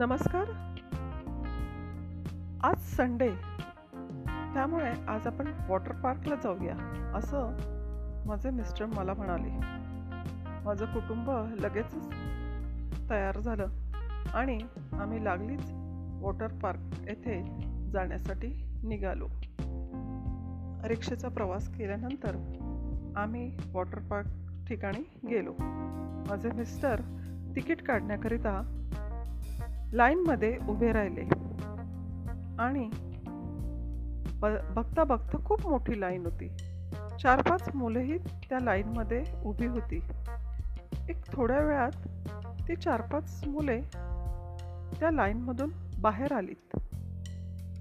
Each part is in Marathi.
नमस्कार. आज संडे त्यामुळे आज आपण वॉटर पार्कला जाऊया असं माझे मिस्टर मला म्हणाले. माझं कुटुंब लगेचच तयार झालं आणि आम्ही लागलीच वॉटर पार्क येथे जाण्यासाठी निघालो. रिक्षेचा प्रवास केल्यानंतर आम्ही वॉटर पार्क ठिकाणी गेलो. माझे मिस्टर तिकीट काढण्याकरिता लाईनमध्ये उभे राहिले. आणि ब बघता बघता खूप मोठी लाईन होती. चार पाच मुलंही त्या लाईनमध्ये उभी होती. एक थोड्या वेळात ती चार पाच मुले त्या लाईनमधून बाहेर आलीत.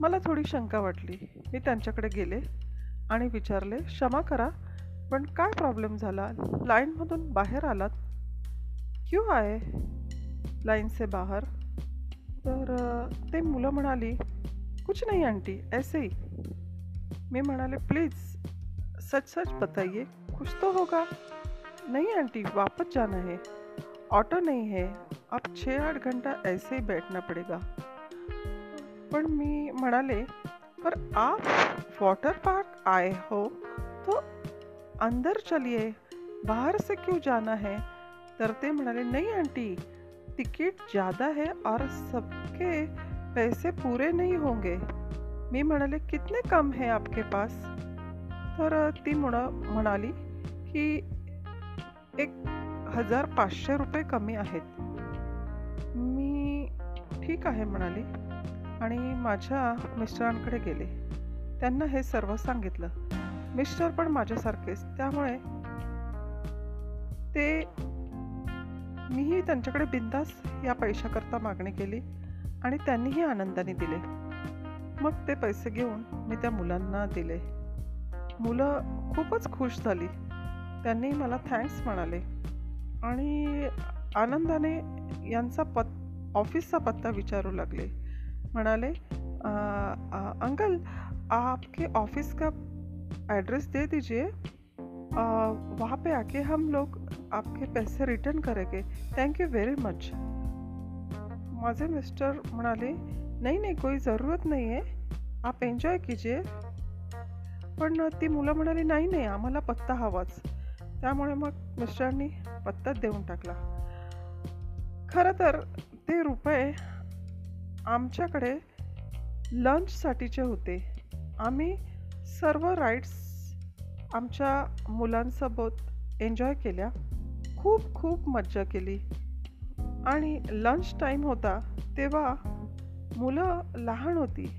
मला थोडी शंका वाटली. मी त्यांच्याकडे गेले आणि विचारले क्षमा करा पण काय प्रॉब्लेम झाला? लाईनमधून बाहेर आलात? क्यों आहे लाईन बाहेर? तर, ते मुलं म्हणाली, कुछ नहीं आंटी, ऐसे ही. मी म्हणाले, प्लीज़ सच सच बताइए, कुछ तो होगा. नहीं आंटी, वापस जाना है, ऑटो नहीं है, अब छः आठ घंटा ऐसे ही बैठना पड़ेगा. पण मी म्हणाले, पर आप वाटर पार्क आए हो तो अंदर चलिए, बाहर से क्यों जाना है? तर ते म्हणाले, नहीं आंटी टिकट ज़्यादा है और सबके पैसे पूरे नहीं होंगे। मी म्हणाले कितने कम है आपके पास? तर ती म्हणा म्हणाली की एक हजार पाचशे रुपये कमी आहेत. मी ठीक आहे म्हणाली आणि माझ्या मिस्टरांकडे गेले. त्यांना हे सर्व सांगितलं. मिस्टर पण माझ्यासारखेच. त्यामुळे ते मीही त्यांच्याकडे बिंदास या पैशाकरता मागणी केली आणि त्यांनीही आनंदाने दिले. मग ते पैसे घेऊन मी त्या मुलांना दिले. मुलं खूपच खुश झाली. त्यांनी मला थँक्स म्हणाले. आणि आनंदाने यांचा पत ऑफिसचा पत्ता विचारू लागले. म्हणाले अंकल आपके ऑफिस का ॲड्रेस दे दीजिए. वहाँ पे आके हम लोग आपके पैसे रिटर्न करेंगे। थैंक यू वेरी मच माझे मिस्टर म्हणाले नाही नाही कोई ज़रूरत नाही आहे. आप एन्जॉय कीजिए. पण ती मुलं म्हणाली नाही नाही आम्हाला पत्ता हवाच. त्यामुळे मग मिस्टरांनी पत्ताच देऊन टाकला. खरं तर ते रुपये आमच्याकडे लंचसाठीचे होते. आम्ही सर्व राईड्स आमच्या मुलांसोबत एन्जॉय केल्या. खूप खूप मज्जा केली. आणि लंच टाईम होता तेव्हा मुलं लहान होती.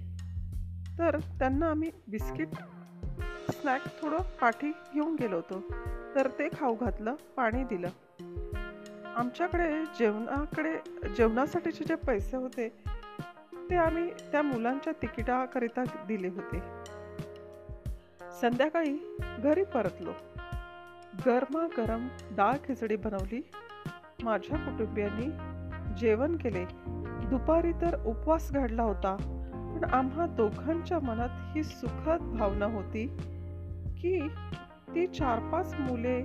तर त्यांना आम्ही बिस्किट स्नॅक थोडं पाठी घेऊन गेलो होतो. तर ते खाऊ घातलं पाणी दिलं. आमच्याकडे जेवणाकडे जेवणासाठीचे जे पैसे होते ते आम्ही त्या मुलांच्या तिकिटाकरिता दिले होते. संध्याकाळी घरी परतलो. गरमागरम डाळ खिचडी बनवली. माझ्या कुटुंबियांनी जेवण केले. दुपारी तर उपवास घडला होता पण आम्हा दोघांच्या मनात ही सुखद भावना होती की ती चार पाच मुले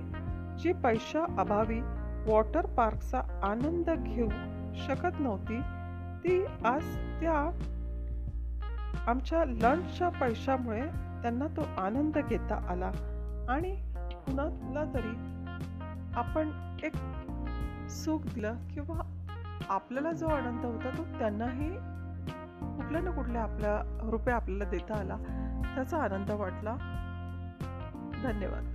जी पैशा अभावी वॉटर पार्कचा आनंद घेऊ शकत नव्हती ती आज त्या आमच्या लंचच्या पैशामुळे त्यांना तो आनंद घेता आला आणि कुणाला तरी आपण एक सुख दिलं किंवा आपल्याला जो आनंद होता तो त्यांनाही कुठल्या ना कुठल्या आपल्या रुपये आपल्याला देता आला त्याचा आनंद वाटला. धन्यवाद.